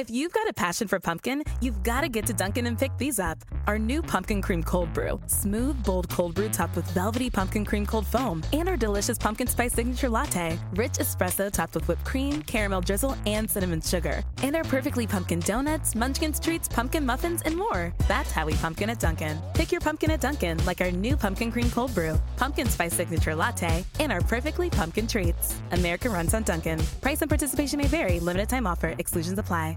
If you've got a passion for pumpkin, you've got to get to Dunkin' and pick these up. Our new pumpkin cream cold brew, smooth, bold cold brew topped with velvety pumpkin cream cold foam, and our delicious pumpkin spice signature latte, rich espresso topped with whipped cream, caramel drizzle, and cinnamon sugar, and our perfectly pumpkin donuts, munchkins treats, pumpkin muffins, and more. That's how we pumpkin at Dunkin'. Pick your pumpkin at Dunkin', like our new pumpkin cream cold brew, pumpkin spice signature latte, and our perfectly pumpkin treats. America runs on Dunkin'. Price and participation may vary. Limited time offer. Exclusions apply.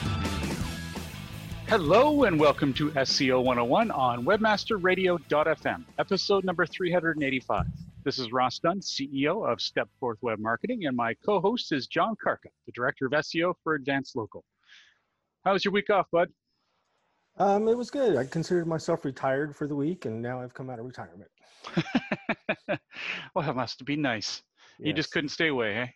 Hello and welcome to SEO 101 on webmasterradio.fm, episode number 385. This is Ross Dunn, CEO of Stepforth Web Marketing, and my co-host is John Carcutt, the Director of SEO for Advanced Local. How was your week off, bud? Um, it was good. I considered myself retired for the week, and now I've come out of retirement. well, that must be nice. Yes. You just couldn't stay away, eh?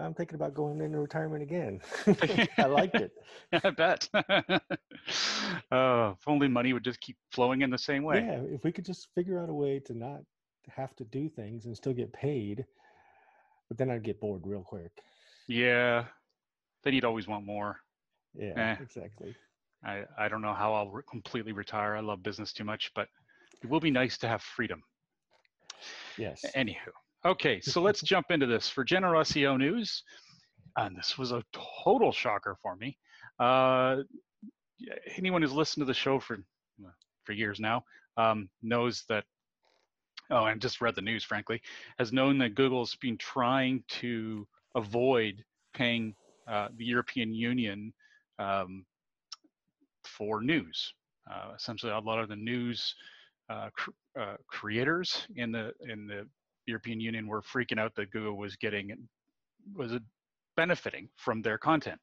I'm thinking about going into retirement again. I liked it. I bet. oh, if only money would just keep flowing in the same way. Yeah, if we could just figure out a way to not have to do things and still get paid, but then I'd get bored real quick. Yeah, then you'd always want more. Yeah, eh. exactly. I, I don't know how I'll re- completely retire. I love business too much, but it will be nice to have freedom. Yes. Anywho, Okay, so let's jump into this. For General SEO News, and this was a total shocker for me. Uh, anyone who's listened to the show for for years now um, knows that. Oh, and just read the news. Frankly, has known that Google's been trying to avoid paying uh, the European Union um, for news. Uh, essentially, a lot of the news uh, cr- uh, creators in the in the European Union were freaking out that Google was getting was benefiting from their content.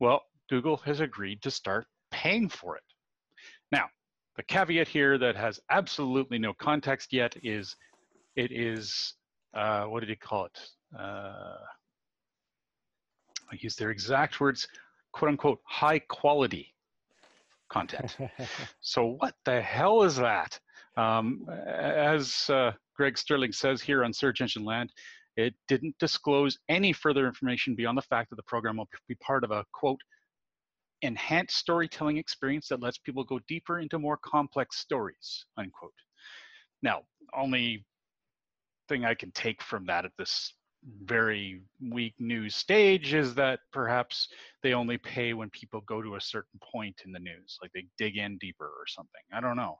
Well, Google has agreed to start paying for it. Now, the caveat here that has absolutely no context yet is it is uh, what did he call it? Uh, I use their exact words, quote unquote, high quality content. so what the hell is that? Um, as uh, Greg Sterling says here on Search Engine Land, it didn't disclose any further information beyond the fact that the program will be part of a quote, enhanced storytelling experience that lets people go deeper into more complex stories, unquote. Now, only thing I can take from that at this very weak news stage is that perhaps they only pay when people go to a certain point in the news, like they dig in deeper or something. I don't know.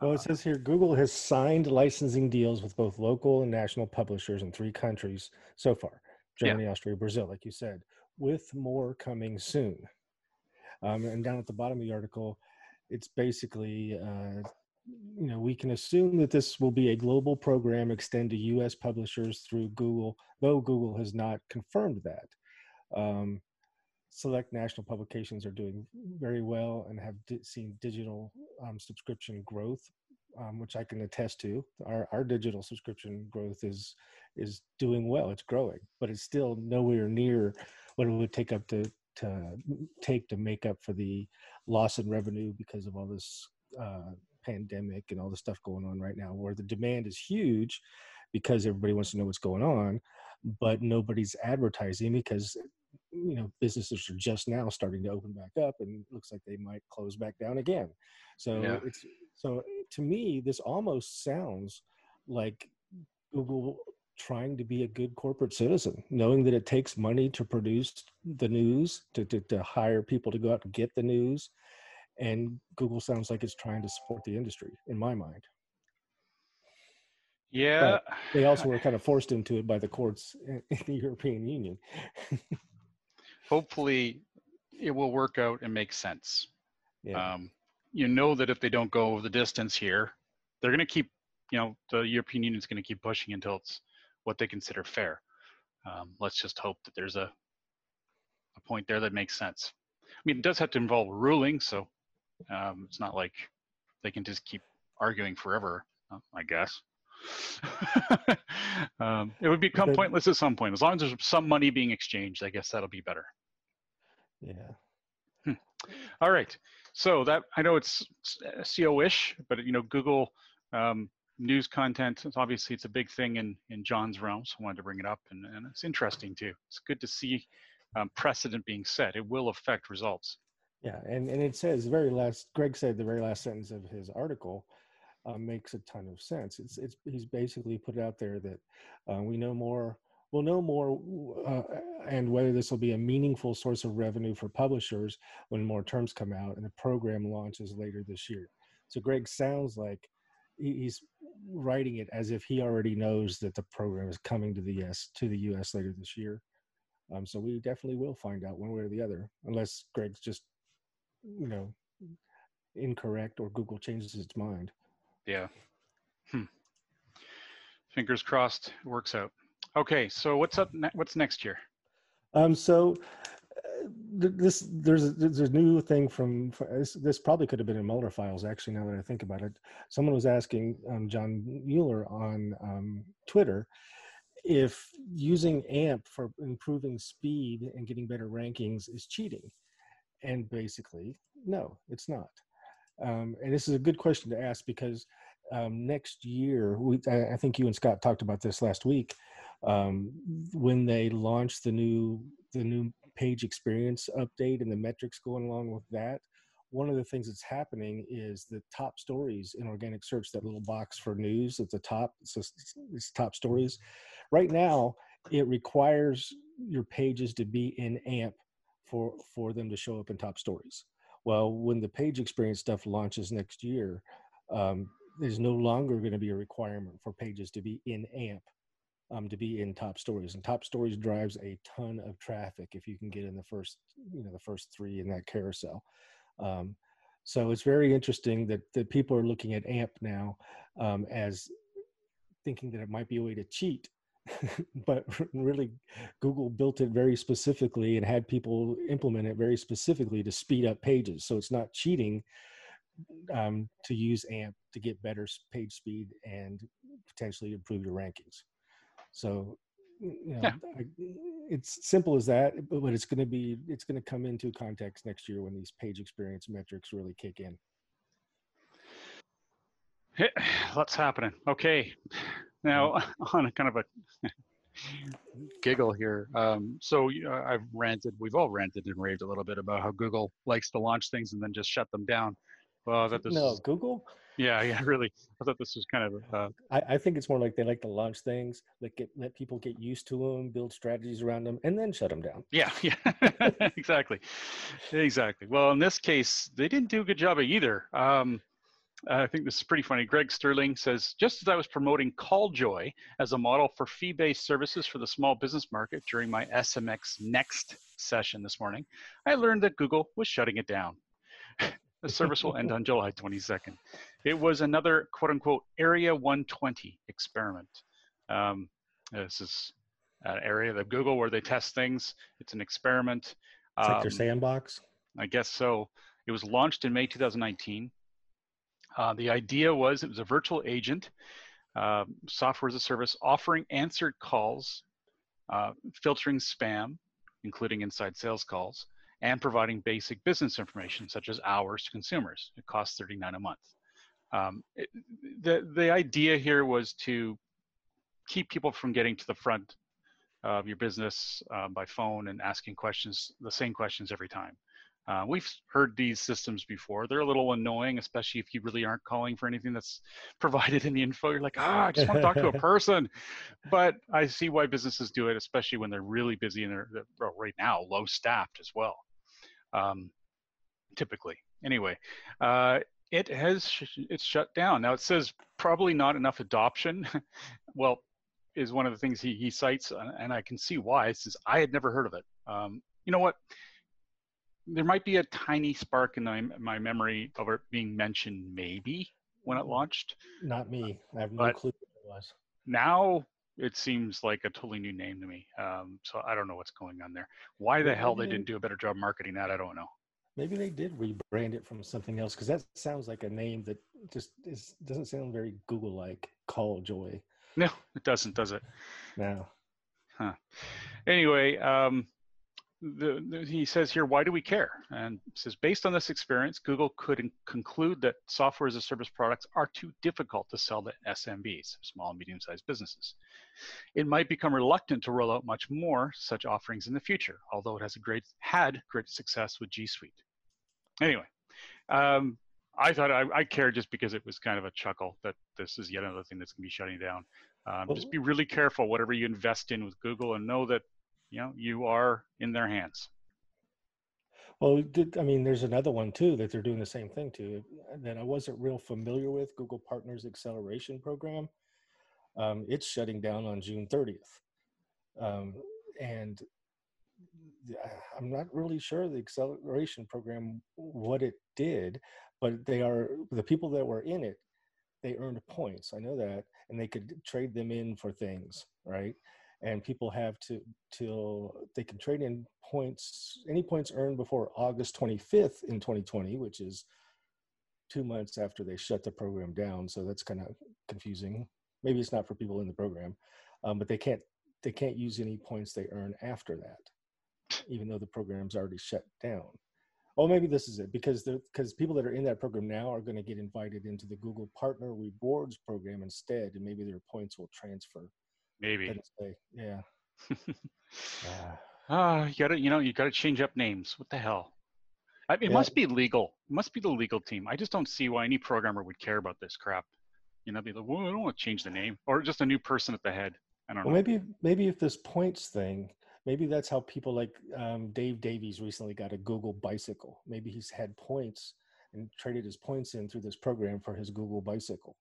Well, it says here Google has signed licensing deals with both local and national publishers in three countries so far Germany, yeah. Austria, Brazil, like you said, with more coming soon. Um, and down at the bottom of the article, it's basically, uh, you know, we can assume that this will be a global program extend to US publishers through Google, though Google has not confirmed that. Um, select national publications are doing very well and have di- seen digital um, subscription growth, um, which I can attest to. Our, our digital subscription growth is is doing well. It's growing, but it's still nowhere near what it would take up to to take to make up for the loss in revenue because of all this uh, pandemic and all the stuff going on right now, where the demand is huge because everybody wants to know what's going on, but nobody's advertising because you know businesses are just now starting to open back up and looks like they might close back down again. So yeah. it's so eh, to me this almost sounds like google trying to be a good corporate citizen knowing that it takes money to produce the news to, to, to hire people to go out and get the news and google sounds like it's trying to support the industry in my mind. Yeah. but they also were kind of forced into it by the courts in the european union hopefully it will work out and make sense. Yeah. Um, you know that if they don't go the distance here, they're going to keep, you know, the European Union is going to keep pushing until it's what they consider fair. Um, let's just hope that there's a a point there that makes sense. I mean, it does have to involve ruling, so um, it's not like they can just keep arguing forever. Uh, I guess. um, it would become pointless at some point. As long as there's some money being exchanged, I guess that'll be better. Yeah. Hmm. All right. So that I know it's SEO-ish, but you know Google um, news content. Obviously, it's a big thing in in John's realm. So I wanted to bring it up, and, and it's interesting too. It's good to see um, precedent being set. It will affect results. Yeah, and and it says the very last. Greg said the very last sentence of his article uh, makes a ton of sense. It's it's he's basically put out there that uh, we know more we'll know more uh, and whether this will be a meaningful source of revenue for publishers when more terms come out and the program launches later this year. So Greg sounds like he's writing it as if he already knows that the program is coming to the US to the US later this year. Um, so we definitely will find out one way or the other, unless Greg's just, you know, incorrect or Google changes its mind. Yeah. Hmm. Fingers crossed, it works out. Okay, so what's up? Ne- what's next year? Um, so uh, this there's a, there's a new thing from this, this, probably could have been in Mueller files actually. Now that I think about it, someone was asking um, John Mueller on um, Twitter if using AMP for improving speed and getting better rankings is cheating, and basically, no, it's not. Um, and this is a good question to ask because um, next year, we, I, think you and Scott talked about this last week um, when they launched the new the new page experience update and the metrics going along with that one of the things that's happening is the top stories in organic search that little box for news at the top so it's top stories. Right now it requires your pages to be in amp for for them to show up in top stories well when the page experience stuff launches next year um, there's no longer going to be a requirement for pages to be in amp um, to be in top stories and top stories drives a ton of traffic if you can get in the first you know the first three in that carousel. Um, so it's very interesting that, that people are looking at amp now um, as thinking that it might be a way to cheat but really google built it very specifically and had people implement it very specifically to speed up pages so it's not cheating um, to use amp to get better page speed and potentially improve your rankings so, you know, yeah. it's simple as that, but it's going to be, it's going to come into context next year when these page experience metrics really kick in. What's happening? Okay. Now, mm-hmm. on a kind of a giggle here. Um, so uh, I've ranted, we've all ranted and raved a little bit about how Google likes to launch things and then just shut them down. Well, that this no, Google? Yeah, yeah, really. I thought this was kind of. Uh, I, I think it's more like they like to launch things, let get let people get used to them, build strategies around them, and then shut them down. Yeah, yeah, exactly, exactly. Well, in this case, they didn't do a good job of either. Um, I think this is pretty funny. Greg Sterling says, just as I was promoting CallJoy as a model for fee-based services for the small business market during my SMX Next session this morning, I learned that Google was shutting it down. The service will end on July 22nd. It was another quote unquote Area 120 experiment. Um, this is an area of Google where they test things. It's an experiment. It's um, like their sandbox. I guess so. It was launched in May 2019. Uh, the idea was it was a virtual agent, uh, software as a service, offering answered calls, uh, filtering spam, including inside sales calls, and providing basic business information such as hours to consumers. It costs 39 a month. Um, it, the, the idea here was to keep people from getting to the front of your business uh, by phone and asking questions, the same questions every time. Uh, we've heard these systems before. They're a little annoying, especially if you really aren't calling for anything that's provided in the info. You're like, ah, I just want to talk to a person. But I see why businesses do it, especially when they're really busy and they're, they're well, right now low staffed as well. Um, typically, anyway, uh, it has sh- it's shut down. Now it says probably not enough adoption. well, is one of the things he, he cites, and I can see why. Since I had never heard of it. Um, you know what? There might be a tiny spark in my, my memory of it being mentioned maybe when it launched. Not me. I have no but clue what it was. Now it seems like a totally new name to me. Um, so I don't know what's going on there. Why the hell they didn't do a better job marketing that, I don't know. Maybe they did rebrand it from something else because that sounds like a name that just is, doesn't sound very Google like. Call Joy. No, it doesn't, does it? No. Huh. Anyway, um, the, the, he says here, why do we care? And says, based on this experience, Google could conclude that software as a service products are too difficult to sell to SMBs, small and medium-sized businesses. It might become reluctant to roll out much more such offerings in the future, although it has a great had great success with G Suite. Anyway, um, I thought I, I cared just because it was kind of a chuckle that this is yet another thing that's going to be shutting down. Um, just be really careful whatever you invest in with Google and know that you know you are in their hands. Well i mean there's another one too that they're doing the same thing to that i wasn't real familiar with google partners acceleration program. Um, it's shutting down on june 30th um, and i'm not really sure the acceleration program what it did but they are the people that were in it they earned points. I know that. And they could trade them in for things right and people have to till they can trade in points any points earned before august 25th in 2020 which is two months after they shut the program down. So that's kind of confusing. Maybe it's not for people in the program um, but they can't they can't use any points they earn after that even though the program's already shut down. Oh maybe this is it because the because people that are in that program now are going to get invited into the google partner rewards program instead and maybe their points will transfer Maybe. Yeah. Ah, uh, you gotta, you know, you gotta change up names. What the hell? I mean, it yeah. must be legal. It must be the legal team. I just don't see why any programmer would care about this crap. You know, be like, well, I don't want to change the name, or just a new person at the head. I don't well, know. Maybe, maybe if this points thing, maybe that's how people like um, Dave Davies recently got a Google bicycle. Maybe he's had points and traded his points in through this program for his Google bicycle.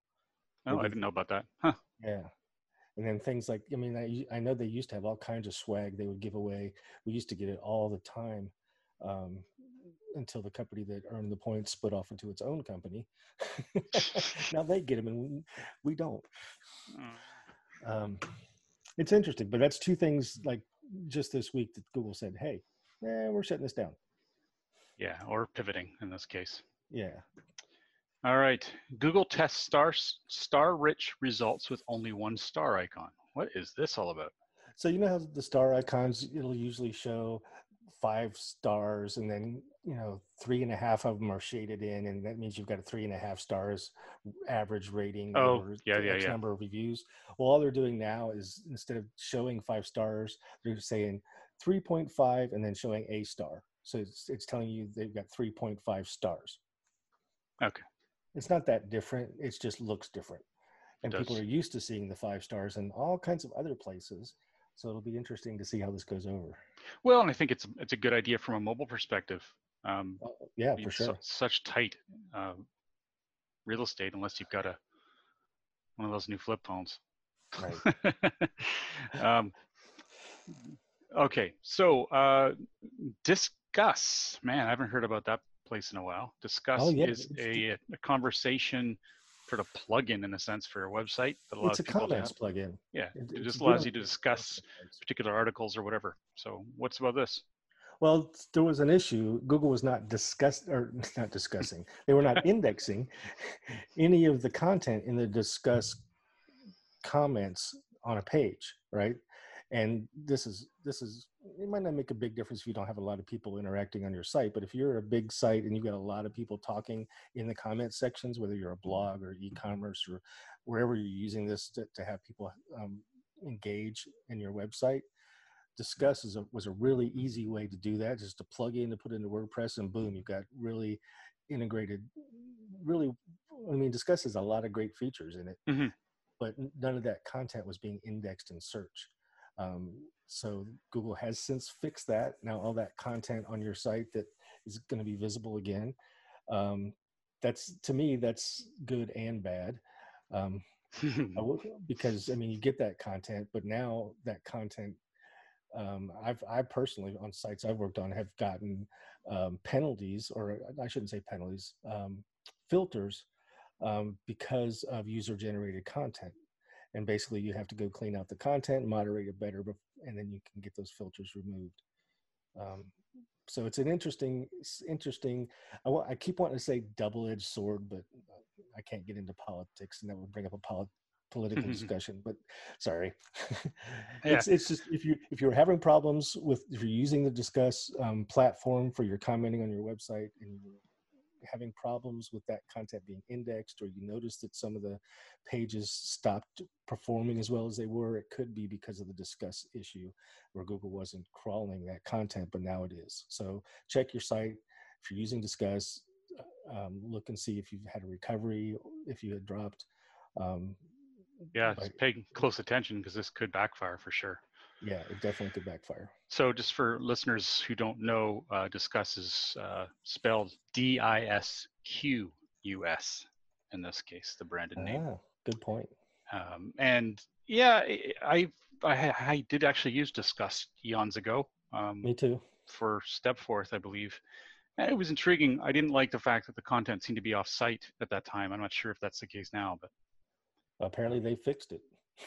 Oh, maybe, I didn't know about that. Huh. Yeah and then things like i mean I, I know they used to have all kinds of swag they would give away. We used to get it all the time um, until the company that earned the points split off into its own company. Now they get them and we, we don't. Um, it's interesting but that's two things like just this week that google said hey eh, we're shutting this down. Yeah or pivoting in this case. Yeah all right. Google tests star star rich results with only one star icon. What is this all about? So you know how the star icons it'll usually show five stars and then you know three and a half of them are shaded in and that means you've got a three and a half stars average rating oh yeah yeah X yeah number of reviews well all they're doing now is instead of showing five stars they're saying 3.5 and then showing a star so it's, it's telling you they've got 3.5 stars okay it's not that different. It just looks different. And people are used to seeing the five stars in all kinds of other places. So it'll be interesting to see how this goes over. Well, and I think it's it's a good idea from a mobile perspective. Um, uh, yeah, for sure. Su- such tight uh, real estate, unless you've got a one of those new flip phones. Right. um, okay, so uh, Disqus. Man, I haven't heard about that place in a while. Oh, discuss oh, yeah. is a, a conversation sort of plugin in a sense for your website that allows it's a comments plugin. Yeah, it, it just allows you to discuss particular articles or whatever. So, what's about this? Well, there was an issue. Google was not discuss or not discussing. They were not indexing any of the content in the Disqus comments on a page, right? And this is this is it might not make a big difference if you don't have a lot of people interacting on your site, but if you're a big site and you've got a lot of people talking in the comment sections, whether you're a blog or e-commerce or wherever you're using this to, to have people um, engage in your website, Disqus is a, was a really easy way to do that. Just to plug in to put into WordPress, and boom, you've got really integrated. Really, I mean, Disqus has a lot of great features in it, mm-hmm. but none of that content was being indexed in search. Um, so Google has since fixed that. Now all that content on your site that is going to be visible again. Um, that's to me that's good and bad. Um, because I mean you get that content, but now that content, um, I've I personally on sites I've worked on have gotten um, penalties, or I shouldn't say penalties, um, filters um, because of user generated content and basically you have to go clean out the content moderate it better and then you can get those filters removed um, so it's an interesting interesting I, I keep wanting to say double-edged sword but i can't get into politics and that would bring up a polit- political discussion but sorry yeah. it's, it's just if you if you're having problems with if you're using the Disqus um, platform for your commenting on your website and you're having problems with that content being indexed or you notice that some of the pages stopped performing as well as they were, it could be because of the Disqus issue where Google wasn't crawling that content, but now it is. So check your site. If you're using Disqus, uh, um, look and see if you've had a recovery, if you had dropped. Um, yeah, pay close attention because this could backfire for sure. Yeah, it definitely could backfire. So, just for listeners who don't know, uh, Disqus is uh, spelled D I S Q U S in this case, the branded name. Ah, good point. Um, and yeah, I, I, I did actually use Disqus eons ago. Um, Me too. For Stepforth, I believe. And it was intriguing. I didn't like the fact that the content seemed to be off site at that time. I'm not sure if that's the case now, but apparently they fixed it.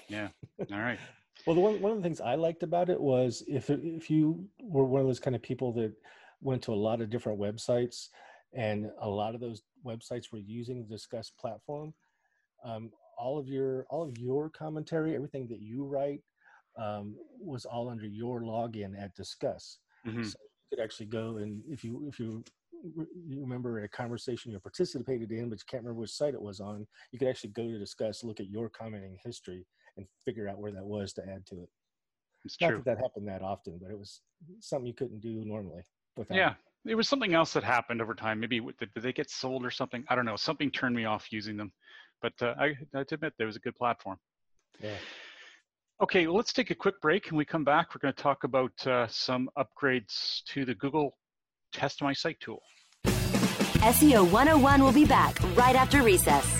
Yeah. All right. Well, the one one of the things I liked about it was if if you were one of those kind of people that went to a lot of different websites, and a lot of those websites were using the Disqus platform, um, all of your all of your commentary, everything that you write, um, was all under your login at Disqus. Mm-hmm. So you could actually go and if you if you you remember a conversation you participated in, but you can't remember which site it was on, you could actually go to Disqus, look at your commenting history, and figure out where that was to add to it. It's Not true. that that happened that often, but it was something you couldn't do normally. Without yeah, it was something else that happened over time. Maybe did, did they get sold or something? I don't know. Something turned me off using them, but uh, I, I have to admit there was a good platform. Yeah. Okay, well, let's take a quick break. and we come back, we're going to talk about uh, some upgrades to the Google Test My Site tool. SEO 101 will be back right after recess.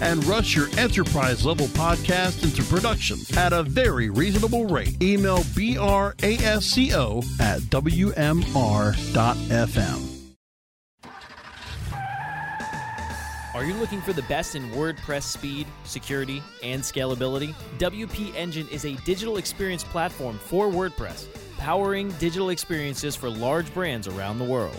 and rush your enterprise level podcast into production at a very reasonable rate. Email BRASCO at WMR.FM. Are you looking for the best in WordPress speed, security, and scalability? WP Engine is a digital experience platform for WordPress, powering digital experiences for large brands around the world.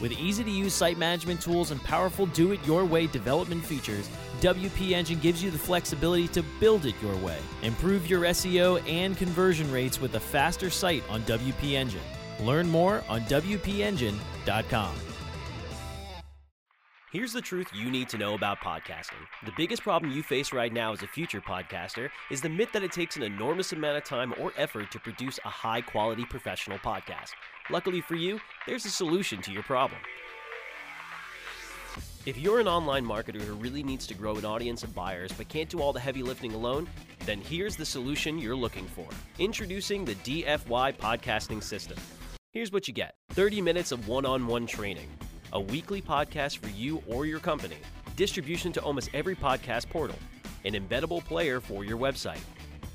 With easy to use site management tools and powerful do it your way development features, WP Engine gives you the flexibility to build it your way. Improve your SEO and conversion rates with a faster site on WP Engine. Learn more on WPEngine.com. Here's the truth you need to know about podcasting. The biggest problem you face right now as a future podcaster is the myth that it takes an enormous amount of time or effort to produce a high quality professional podcast. Luckily for you, there's a solution to your problem. If you're an online marketer who really needs to grow an audience of buyers but can't do all the heavy lifting alone, then here's the solution you're looking for. Introducing the DFY Podcasting System. Here's what you get 30 minutes of one on one training a weekly podcast for you or your company, distribution to almost every podcast portal, an embeddable player for your website,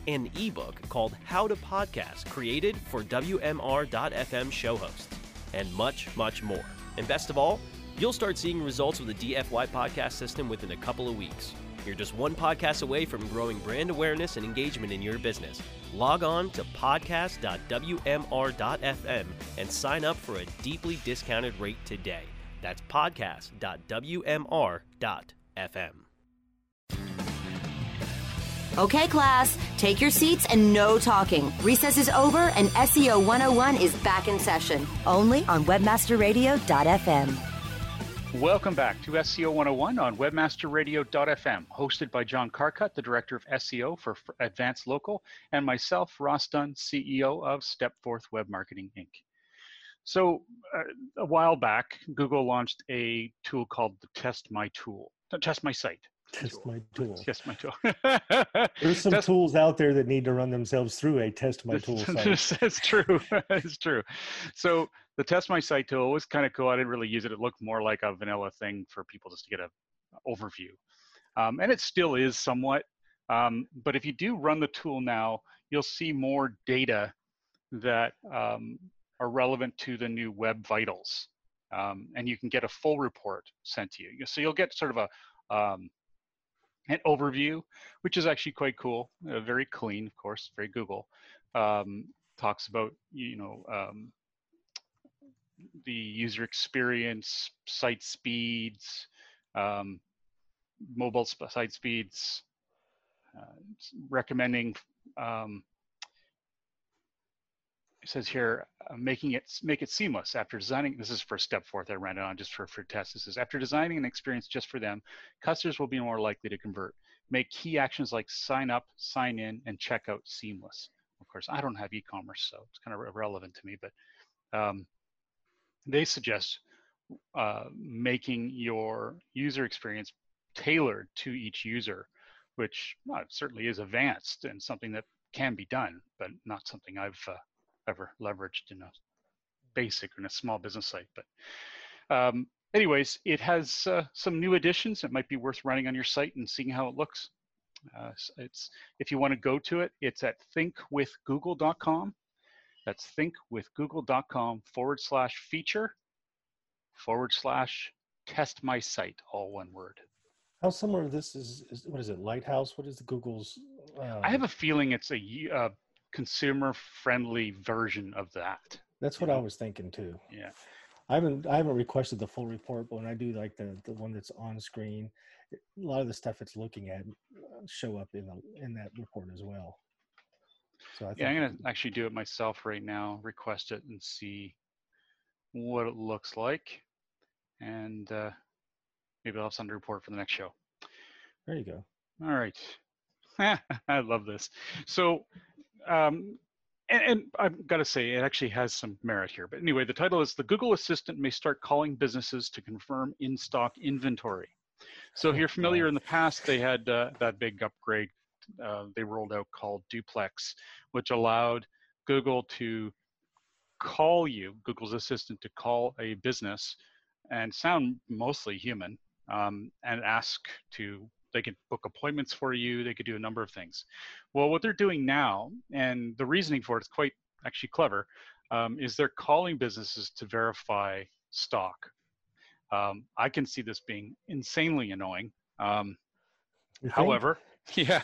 an ebook called How to Podcast, created for WMR.FM show hosts, and much, much more. And best of all, you'll start seeing results with the DFY podcast system within a couple of weeks. You're just one podcast away from growing brand awareness and engagement in your business. Log on to podcast.wmr.fm and sign up for a deeply discounted rate today. That's podcast.wmr.fm. Okay, class, take your seats and no talking. Recess is over and SEO 101 is back in session, only on webmasterradio.fm. Welcome back to SEO 101 on webmasterradio.fm, hosted by John Carcutt, the Director of SEO for Advanced Local, and myself, Ross Dunn, CEO of Stepforth Web Marketing Inc. So, uh, a while back, Google launched a tool called the Test My Tool, Test My Site. Test my tool. Test my tool. There's some Test- tools out there that need to run themselves through a test my tool site. That's true. it's true. So the test my site tool was kind of cool. I didn't really use it. It looked more like a vanilla thing for people just to get a overview, um, and it still is somewhat. Um, but if you do run the tool now, you'll see more data that um, are relevant to the new Web Vitals, um, and you can get a full report sent to you. So you'll get sort of a um, an overview, which is actually quite cool. Uh, very clean, of course, very Google. Um, talks about you know um, the user experience, site speeds, um, mobile site speeds, uh, recommending. Um, it says here, uh, making it make it seamless after designing. This is for Stepforth. I ran it on just for for tests. This is after designing an experience just for them, customers will be more likely to convert. Make key actions like sign up, sign in, and check out seamless. Of course, I don't have e-commerce, so it's kind of irrelevant to me. But um, they suggest uh, making your user experience tailored to each user, which well, certainly is advanced and something that can be done, but not something I've uh, ever leveraged in a basic or in a small business site. But um, anyways, it has uh, some new additions. It might be worth running on your site and seeing how it looks. Uh, it's if you want to go to it, it's at thinkwithgoogle.com. That's thinkwithgoogle.com forward slash feature forward slash test my site, all one word. How similar this is, is what is it? Lighthouse? What is the Google's? Um, I have a feeling it's a uh, consumer friendly version of that. That's what I was thinking too. Yeah. I haven't I haven't requested the full report, but when I do like the the one that's on screen, a lot of the stuff it's looking at uh, show up in the in that report as well. So I think Yeah, I'm gonna actually do it myself right now, request it and see what it looks like. And uh, maybe I'll have something to report for the next show. there you go. All right. I love this. So, um, and, and I've got to say, it actually has some merit here. But anyway, the title is The Google Assistant May Start Calling Businesses to Confirm In Stock Inventory. So, if you're familiar in the past, they had uh, that big upgrade uh, they rolled out called Duplex, which allowed Google to call you, Google's assistant, to call a business and sound mostly human um, and ask to they can book appointments for you they could do a number of things. Well what they're doing now and the reasoning for it is quite actually clever um, is they're calling businesses to verify stock. Um, i can see this being insanely annoying. Um, However, yeah.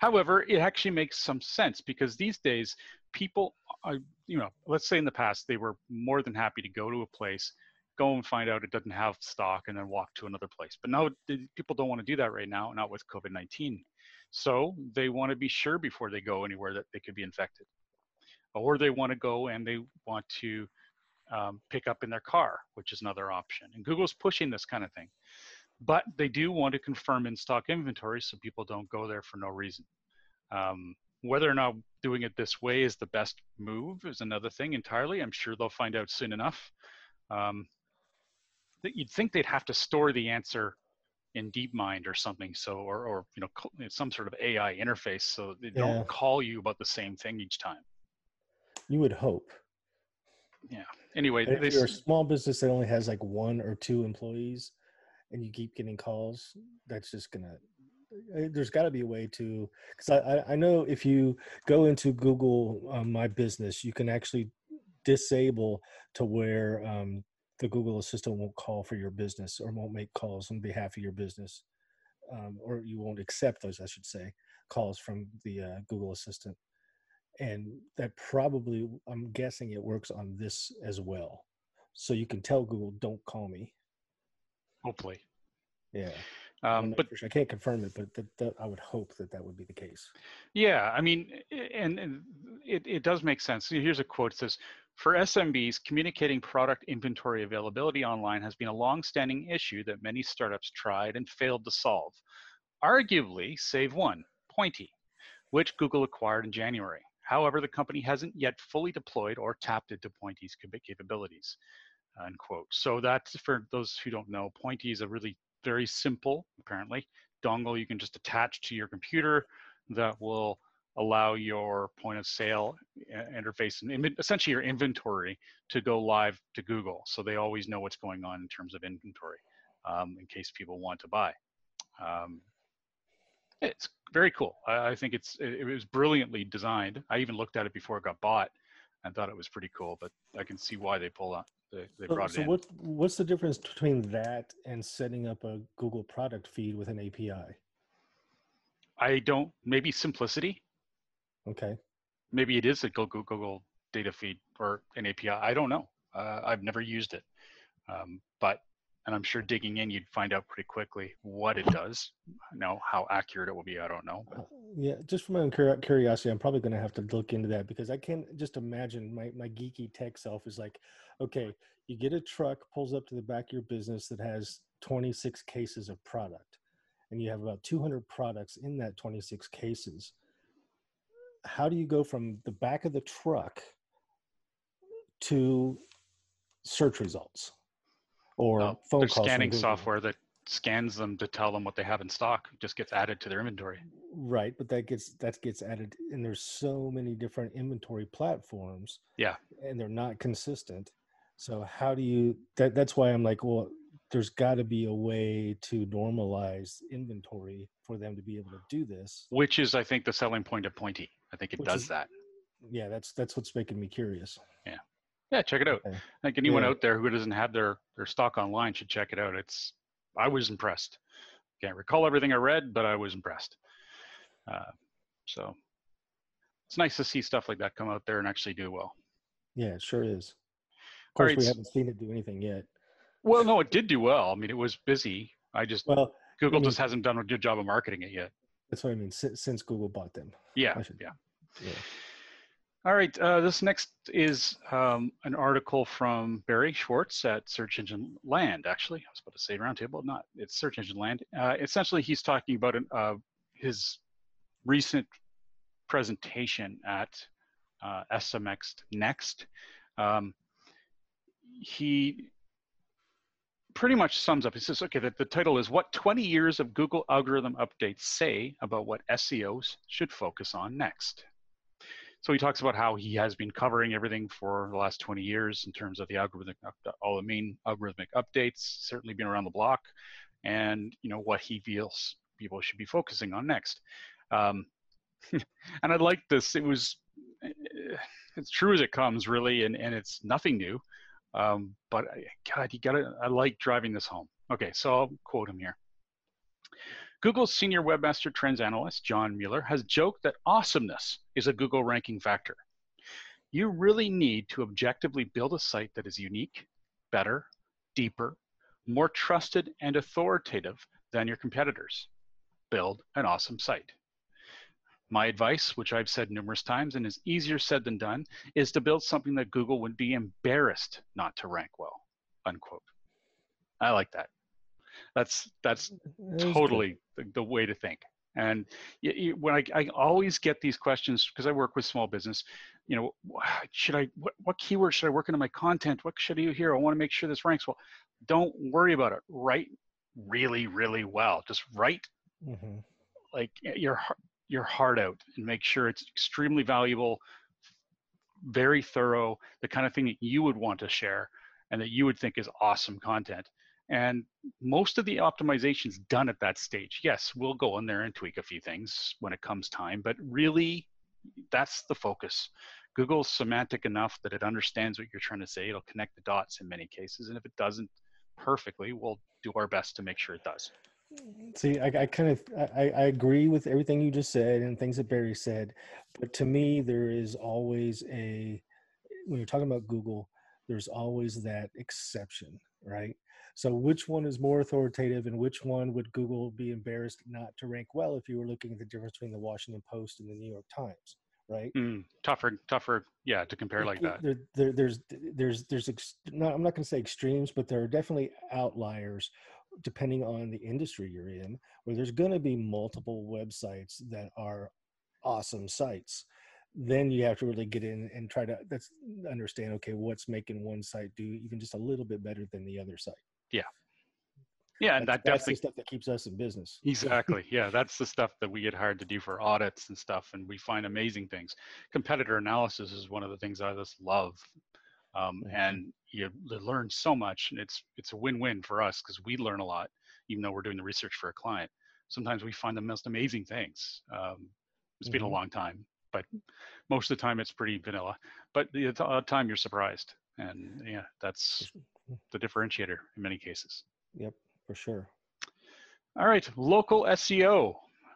However, it actually makes some sense because these days people are, you know, let's say in the past they were more than happy to go to a place, go and find out it doesn't have stock and then walk to another place. But now people don't want to do that right now, not with COVID-19. So they want to be sure before they go anywhere that they could be infected. Or they want to go and they want to um, pick up in their car, which is another option. And Google's pushing this kind of thing but they do want to confirm in stock inventory so people don't go there for no reason. Um, whether or not doing it this way is the best move is another thing entirely. I'm sure they'll find out soon enough. Um, you'd think they'd have to store the answer in DeepMind or something, so or or you know some sort of AI interface, so they Yeah. don't call you about the same thing each time. You would hope. Yeah. Anyway, And they, you're a small business that only has like one or two employees, and you keep getting calls, that's just gonna Uh, there's got to be a way to because I, I know if you go into google um, my business you can actually disable to where um, the google assistant won't call for your business or won't make calls on behalf of your business um, or you won't accept those i should say calls from the uh, google assistant and that probably i'm guessing it works on this as well so you can tell google don't call me hopefully yeah um, but sure. I can't confirm it, but that, that, I would hope that that would be the case. Yeah, I mean, and, and it, it does make sense. Here's a quote: it says, "For SMBs, communicating product inventory availability online has been a long-standing issue that many startups tried and failed to solve. Arguably, save one, Pointy, which Google acquired in January. However, the company hasn't yet fully deployed or tapped into Pointy's capabilities." Unquote. So that's for those who don't know, Pointy is a really very simple, apparently, dongle you can just attach to your computer that will allow your point of sale uh, interface and essentially your inventory to go live to Google. So they always know what's going on in terms of inventory um, in case people want to buy. Um, it's very cool. I, I think it's it, it, was brilliantly designed. I even looked at it before it got bought and thought it was pretty cool, but I can see why they pull out they, they brought so, it in. So what what's the difference between that and setting up a Google product feed with an API? I don't. Maybe simplicity. Okay. Maybe it is a Google Google data feed or an API. I don't know. Uh, I've never used it, um, but and I'm sure digging in, you'd find out pretty quickly what it does. Now, how accurate it will be, I don't know. But. Yeah, just from my own curiosity, I'm probably going to have to look into that because I can't just imagine my, my geeky tech self is like, okay, you get a truck, pulls up to the back of your business that has 26 cases of product, and you have about 200 products in that 26 cases. How do you go from the back of the truck to search results? or phone there's scanning software that scans them to tell them what they have in stock just gets added to their inventory. Right but that gets that gets added and there's so many different inventory platforms. Yeah. And they're not consistent. So how do you that that's why i'm like well there's got to be a way to normalize inventory for them to be able to do this. Which is i think the selling point of pointy i think it does is, that yeah that's that's what's making me curious yeah yeah, check it out. Okay. think anyone yeah. out there who doesn't have their their stock online should check it out. It's I was impressed. Can't recall everything I read, but I was impressed. Uh, so it's nice to see stuff like that come out there and actually do well. Yeah, it sure is. Of course, right, we haven't seen it do anything yet. Well, no, it did do well. I mean, it was busy. I just well, Google I mean, just hasn't done a good job of marketing it yet. That's what I mean. Since, since Google bought them. Yeah, yeah. Yeah. All right, uh, this next is um, an article from Barry Schwartz at Search Engine Land. Actually, I was about to say Roundtable, not. It's Search Engine Land. Uh, essentially, he's talking about an, uh, his recent presentation at uh, SMX Next. Um, he pretty much sums up. He says, okay, that the title is "What 20 Years of Google Algorithm Updates Say About What SEOs Should Focus On Next." So he talks about how he has been covering everything for the last 20 years in terms of the algorithmic, all the main algorithmic updates, certainly been around the block, and you know what he feels people should be focusing on next. Um, and I like this. It was it's true as it comes, really, and, and it's nothing new. Um, but God, you gotta. I like driving this home. Okay, so I'll quote him here. Google's senior webmaster trends analyst, John Mueller, has joked that awesomeness is a Google ranking factor. You really need to objectively build a site that is unique, better, deeper, more trusted, and authoritative than your competitors. Build an awesome site. My advice, which I've said numerous times and is easier said than done, is to build something that Google would be embarrassed not to rank well. Unquote. I like that. That's that's totally the, the, way to think. And you, you, when I, I always get these questions because I work with small business, you know, should I what, what keywords should I work into my content? What should I do here? I want to make sure this ranks well. Don't worry about it. Write really, really well. Just write mm-hmm. like your your heart out and make sure it's extremely valuable, very thorough, the kind of thing that you would want to share and that you would think is awesome content And most of the optimization's done at that stage. Yes, we'll go in there and tweak a few things when it comes time, but really that's the focus. Google's semantic enough that it understands what you're trying to say. It'll connect the dots in many cases. And if it doesn't perfectly, we'll do our best to make sure it does. See, I, I kind of I, I agree with everything you just said and things that Barry said, but to me, there is always a when you're talking about Google, there's always that exception, right? So, which one is more authoritative, and which one would Google be embarrassed not to rank well if you were looking at the difference between the Washington Post and the New York Times? right? Mm, tougher, tougher, yeah, to compare like that. There, there, there's, there's, there's, ex- no, I'm not going to say extremes, but there are definitely outliers depending on the industry you're in, where there's going to be multiple websites that are awesome sites. Then you have to really get in and try to that's understand okay what's making one site do even just a little bit better than the other site. Yeah, yeah, and that's, that definitely that's the stuff that keeps us in business. Exactly. Yeah, that's the stuff that we get hired to do for audits and stuff, and we find amazing things. Competitor analysis is one of the things I just love, um, mm-hmm. and you learn so much. And it's it's a win-win for us because we learn a lot, even though we're doing the research for a client. Sometimes we find the most amazing things. Um, it's mm-hmm. been a mm-hmm. long time, but most of the time it's pretty vanilla. But the time you're surprised, and yeah, that's the differentiator in many cases. Yep for sure. All right, local SEO.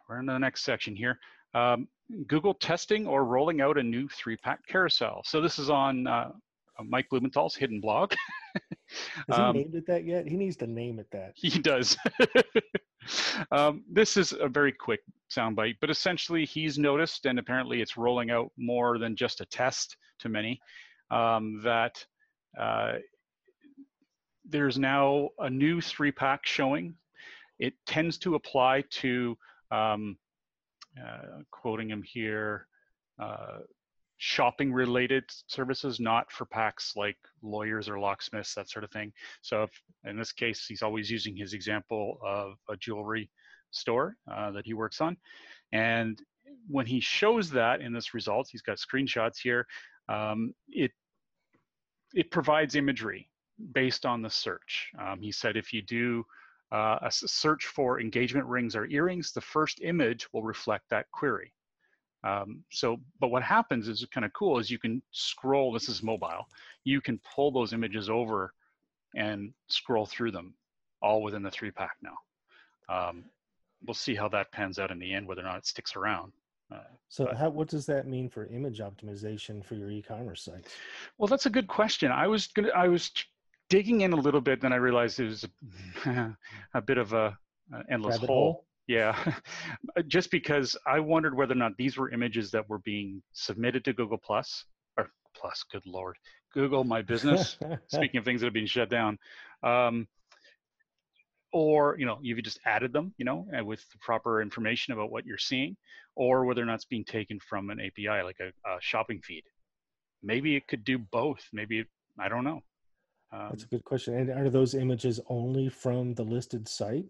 We're in the next section here. Um, Google testing or rolling out a new three-pack carousel. So this is on uh, Mike Blumenthal's hidden blog. Has um, he named it that yet? He needs to name it that. He does. um, this is a very quick soundbite, but essentially he's noticed, and apparently it's rolling out more than just a test to many, um, that uh, there's now a new three pack showing. It tends to apply to, um, uh, quoting him here, uh, shopping related services, not for packs like lawyers or locksmiths, that sort of thing. So if, in this case, he's always using his example of a jewelry store uh, that he works on. And when he shows that in this result, he's got screenshots here, um, it, it provides imagery based on the search. Um, he said if you do uh, a search for engagement rings or earrings, the first image will reflect that query. Um, so, but what happens is kind of cool is you can scroll, this is mobile, you can pull those images over and scroll through them all within the three pack now. Um, we'll see how that pans out in the end, whether or not it sticks around. Uh, so how, what does that mean for image optimization for your e-commerce site? Well, that's a good question. I was gonna, I was digging in a little bit, then I realized it was a, a bit of a, a endless hole. hole. Yeah, just because I wondered whether or not these were images that were being submitted to Google Plus or Plus. Good lord, Google My Business. speaking of things that have been shut down, um, or you know you've just added them, you know, with the proper information about what you're seeing, or whether or not it's being taken from an API like a, a shopping feed. Maybe it could do both. Maybe it, I don't know. Um, That's a good question. And are those images only from the listed site?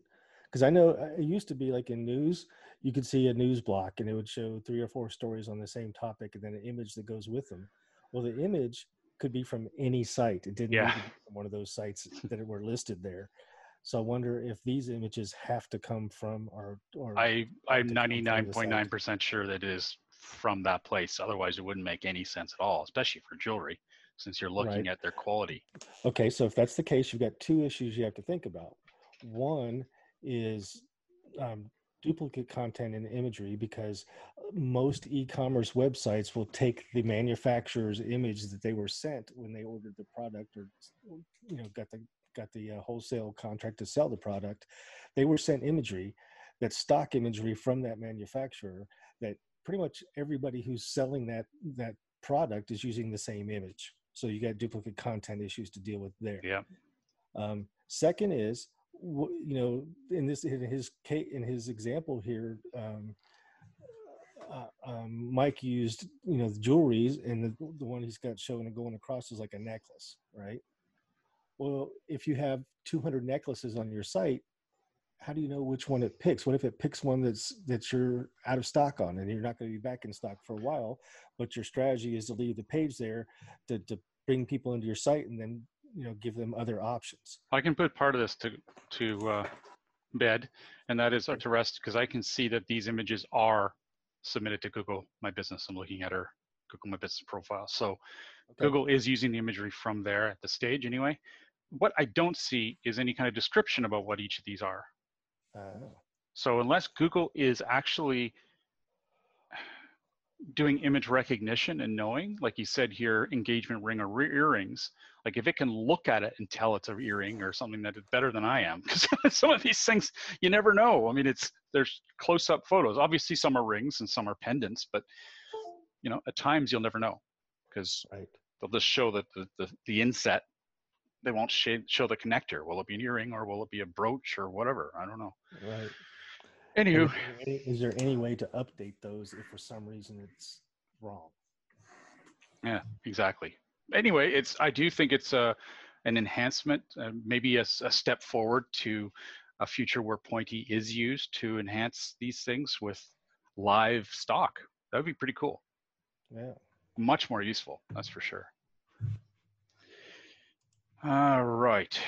Because I know uh, it used to be like in news, you could see a news block and it would show three or four stories on the same topic and then an image that goes with them. Well, the image could be from any site. It didn't yeah. from one of those sites that were listed there. So I wonder if these images have to come from or or I I'm 99.9% sure that it is from that place. Otherwise, it wouldn't make any sense at all, especially for jewelry since you're looking right. at their quality. Okay, so if that's the case, you've got two issues you have to think about. One is um, duplicate content and imagery because most e-commerce websites will take the manufacturer's image that they were sent when they ordered the product or you know got the got the uh, wholesale contract to sell the product they were sent imagery that stock imagery from that manufacturer that pretty much everybody who's selling that that product is using the same image so you got duplicate content issues to deal with there. Yeah. Um, second is, you know, in this in his in his example here, um, uh, um, Mike used you know the jewelries, and the the one he's got showing and going across is like a necklace, right? Well, if you have 200 necklaces on your site, how do you know which one it picks? What if it picks one that's that you're out of stock on and you're not going to be back in stock for a while, but your strategy is to leave the page there to, to bring people into your site and then you know give them other options. I can put part of this to to uh, bed, and that is to rest because I can see that these images are submitted to Google My Business. I'm looking at her Google My Business profile. So okay. Google is using the imagery from there at the stage anyway. What I don't see is any kind of description about what each of these are. Uh, so unless Google is actually doing image recognition and knowing, like you said here, engagement ring or earrings, like if it can look at it and tell it's an earring or something that is better than I am, because some of these things you never know. I mean, it's there's close-up photos. Obviously, some are rings and some are pendants, but you know, at times you'll never know because right. they'll just show that the, the, the inset. They won't show the connector. Will it be an earring or will it be a brooch or whatever? I don't know. Right. Anywho, is there any way to update those if for some reason it's wrong? Yeah, exactly. Anyway, it's I do think it's a an enhancement, uh, maybe a, a, step forward to a future where Pointy is used to enhance these things with live stock. That would be pretty cool. Yeah. Much more useful, that's for sure. All right.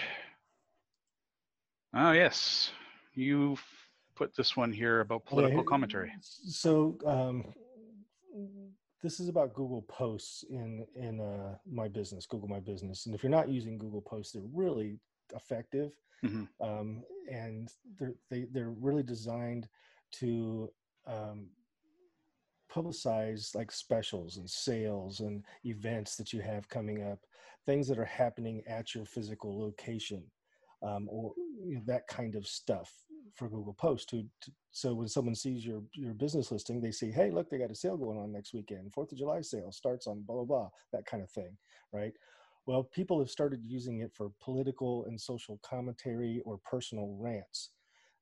Oh yes, you put this one here about political yeah, commentary. So um, this is about Google Posts in in uh, my business, Google My Business. And if you're not using Google Posts, they're really effective, mm-hmm. um, and they're they, they're really designed to um, publicize like specials and sales and events that you have coming up, things that are happening at your physical location. Um, or you know, that kind of stuff for Google Post to, to, so when someone sees your your business listing, they see, hey, look, they got a sale going on next weekend. Fourth of July sale starts on blah blah blah, that kind of thing, right? Well, people have started using it for political and social commentary or personal rants.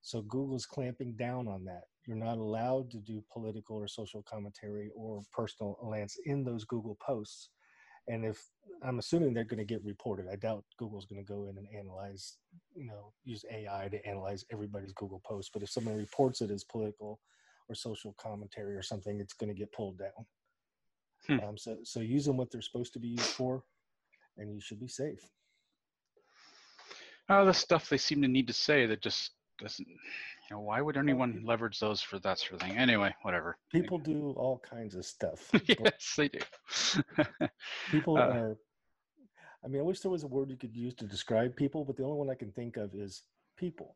So Google's clamping down on that. You're not allowed to do political or social commentary or personal rants in those Google posts. And if I'm assuming they're going to get reported, I doubt Google's going to go in and analyze, you know, use AI to analyze everybody's Google post. But if someone reports it as political or social commentary or something, it's going to get pulled down. Hmm. Um, so, so use them what they're supposed to be used for, and you should be safe. Oh, the stuff they seem to need to say that just doesn't you know, why would anyone leverage those for that sort of thing? Anyway, whatever. People do all kinds of stuff. yes, they do. people uh, are. I mean, I wish there was a word you could use to describe people, but the only one I can think of is people.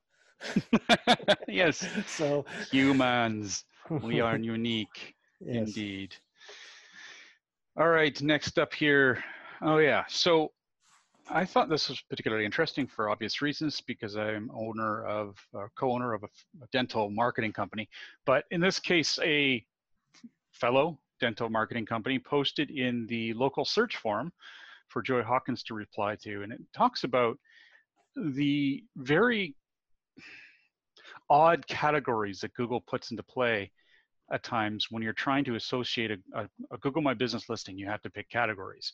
yes. so humans, we are unique, yes. indeed. All right, next up here. Oh yeah, so I thought this was particularly interesting for obvious reasons because I'm owner of, uh, co-owner of a, a, dental marketing company. But in this case, a fellow dental marketing company posted in the local search forum for Joy Hawkins to reply to, and it talks about the very odd categories that Google puts into play at times when you're trying to associate a, a, a Google My Business listing. You have to pick categories.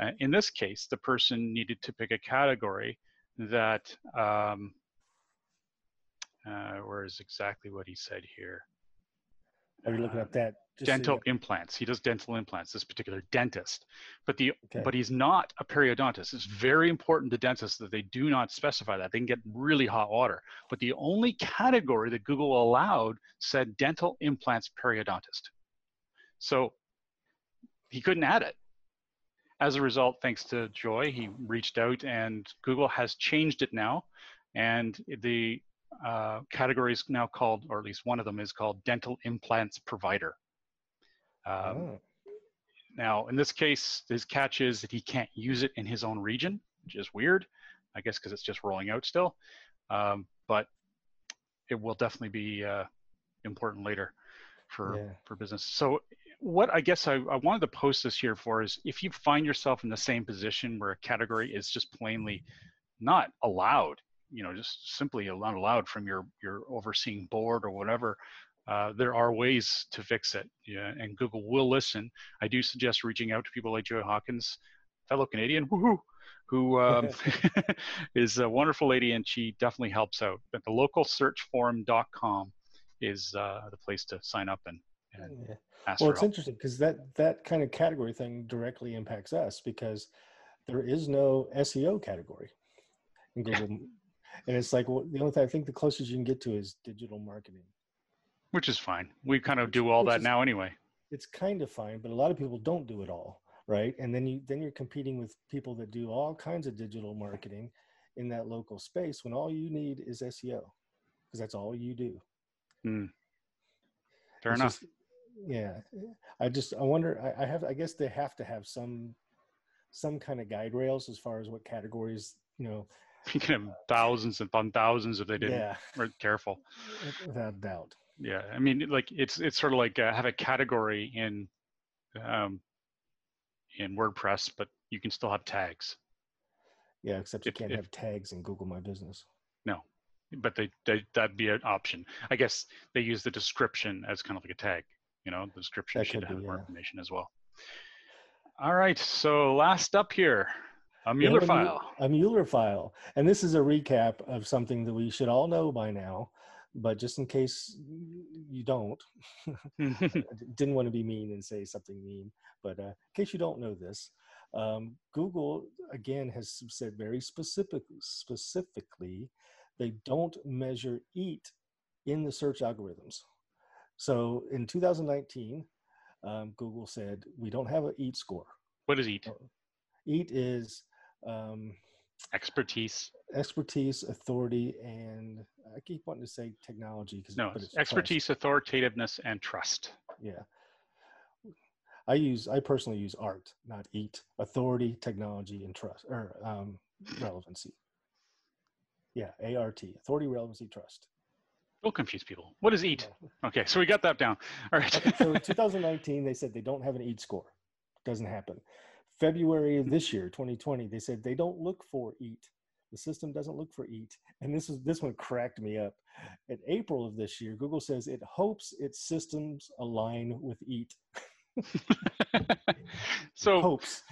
Uh, in this case, the person needed to pick a category that, um, uh, where is exactly what he said here? Are you looking at that? Just dental so implants. He does dental implants. This particular dentist, but the okay. but he's not a periodontist. It's very important to dentists that they do not specify that. They can get really hot water. But the only category that Google allowed said dental implants periodontist. So he couldn't add it as a result, thanks to Joy, he reached out and Google has changed it now. And the uh, category is now called, or at least one of them is called dental implants provider. Um, oh. Now, in this case, his catch is that he can't use it in his own region, which is weird, I guess, because it's just rolling out still. Um, but it will definitely be uh, important later for yeah. for business. So what I guess I, I wanted to post this here for is if you find yourself in the same position where a category is just plainly not allowed, you know, just simply not allowed from your your overseeing board or whatever, uh, there are ways to fix it. Yeah, and Google will listen. I do suggest reaching out to people like Joy Hawkins, fellow Canadian, woohoo, who um, is a wonderful lady, and she definitely helps out. But the localsearchforum.com is uh, the place to sign up and yeah well, it's help. interesting because that that kind of category thing directly impacts us because there is no SEO category in Google. And it's like well, the only thing I think the closest you can get to is digital marketing. Which is fine. We kind of do all which that is- now anyway. It's kind of fine, but a lot of people don't do it all, right? And then you then you're competing with people that do all kinds of digital marketing in that local space when all you need is SEO because that's all you do. Hmm. Fair It's enough. just- yeah, I just I wonder. I, I have. I guess they have to have some some kind of guide rails as far as what categories. You know, You can have thousands upon thousands if they didn't yeah, were careful. without doubt. Yeah, I mean, like it's it's sort of like uh, have a category in um, in WordPress, but you can still have tags. Yeah, except you If- can't if- have tags in Google My Business. No, but they, they that'd be an option. I guess they use the description as kind of like a tag. You know, the description That should have be, more yeah. information as well. All right, so last up here, a Mueller Mu- file. A Mueller file. And this is a recap of something that we should all know by now. But just in case you don't, didn't want to be mean and say something mean. But uh, in case you don't know this, um, Google again has said very specific, specifically, they don't measure EAT in the search algorithms. So in 2019, um, Google said we don't have an EAT score. what is EAT? EAT is um, Expertise. expertise, authority, and I keep wanting to say technology because No, it's trust. expertise, authoritativeness, and trust. Yeah, I use I personally use ART, not EAT. Authority, technology, and trust or um, relevancy. Yeah, ART, authority, relevancy, trust. Don't confuse people. What is EAT? Okay, so we got that down. All right. Okay, so in 2019, they said they don't have an EAT score. Doesn't happen. February of this year, 2020, they said they don't look for EAT. The system doesn't look for EAT. And this is this one cracked me up. In April of this year, Google says it hopes its systems align with EAT. so Hopes.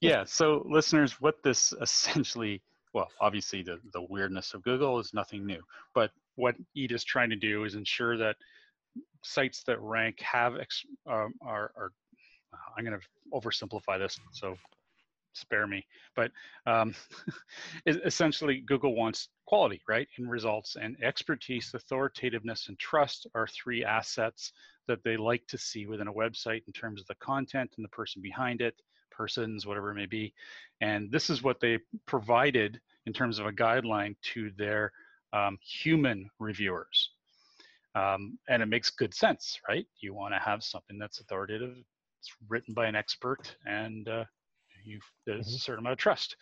yeah so listeners what this essentially well obviously the, the weirdness of google is nothing new but what EAT is trying to do is ensure that sites that rank have um, are, are uh, i'm going to oversimplify this so spare me but um, essentially google wants quality right in results and expertise authoritativeness and trust are three assets that they like to see within a website in terms of the content and the person behind it persons whatever it may be and this is what they provided in terms of a guideline to their um, human reviewers. Um, and it makes good sense right? You want to have something that's authoritative it's written by an expert and uh, you there's a certain amount of trust.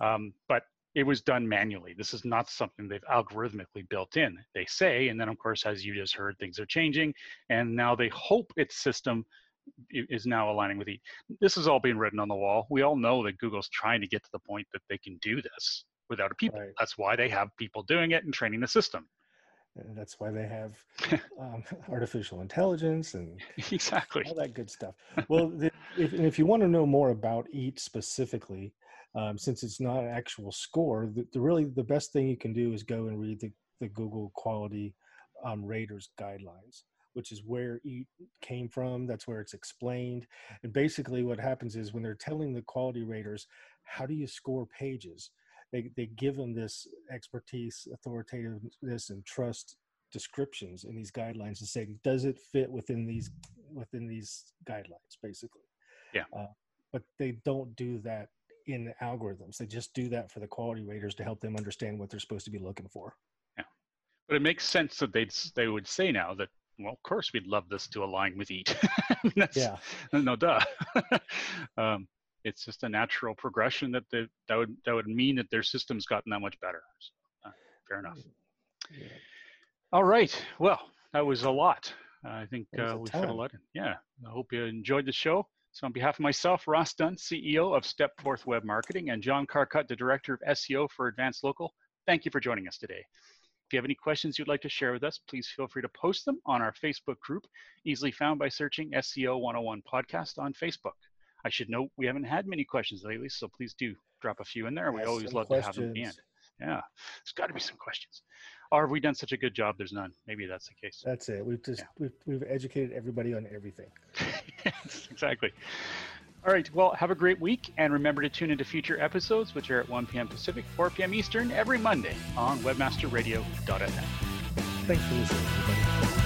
Um, but it was done manually. This is not something they've algorithmically built in. They say and then of course as you just heard things are changing and now they hope its system is now aligning with EAT. This is all being written on the wall. We all know that Google's trying to get to the point that they can do this without a people. Right. That's why they have people doing it and training the system. And that's why they have um, artificial intelligence and exactly. all that good stuff. Well, the, if, and if you want to know more about EAT specifically, um, since it's not an actual score, the, the really the best thing you can do is go and read the, the Google Quality um, Raters guidelines, which is where EAT came from. That's where it's explained. And basically, what happens is when they're telling the quality raters, how do you score pages? They, they give them this expertise, authoritativeness, and trust descriptions in these guidelines and say, does it fit within these within these guidelines, basically? Yeah. Uh, but they don't do that in algorithms. They just do that for the quality raters to help them understand what they're supposed to be looking for. Yeah. But it makes sense that they'd they would say now that well, of course we'd love this to align with EAT. I mean, Yeah. no duh. um, it's just a natural progression that the, that would that would mean that their system's gotten that much better. So, uh, fair enough. Yeah. All right. Well, that was a lot. I think uh, we fit a lot. Yeah. I hope you enjoyed the show. So, on behalf of myself, Ross Dunn, CEO of Stepforth Web Marketing, and John Carcutt, the Director of SEO for Advanced Local, thank you for joining us today. If you have any questions you'd like to share with us, please feel free to post them on our Facebook group, easily found by searching SEO 101 Podcast on Facebook. I should note we haven't had many questions lately, so please do drop a few in there. We Ask always love to have them at the end. Yeah, there's got to be some questions. Or have we done such a good job? There's none. Maybe that's the case. That's it. We've just Yeah. we've, we've educated everybody on everything. exactly. All right. Well, have a great week, and remember to tune into future episodes, which are at 1 p.m. Pacific, 4 p.m. Eastern, every Monday on WebmasterRadio.fm. Thanks for listening, everybody.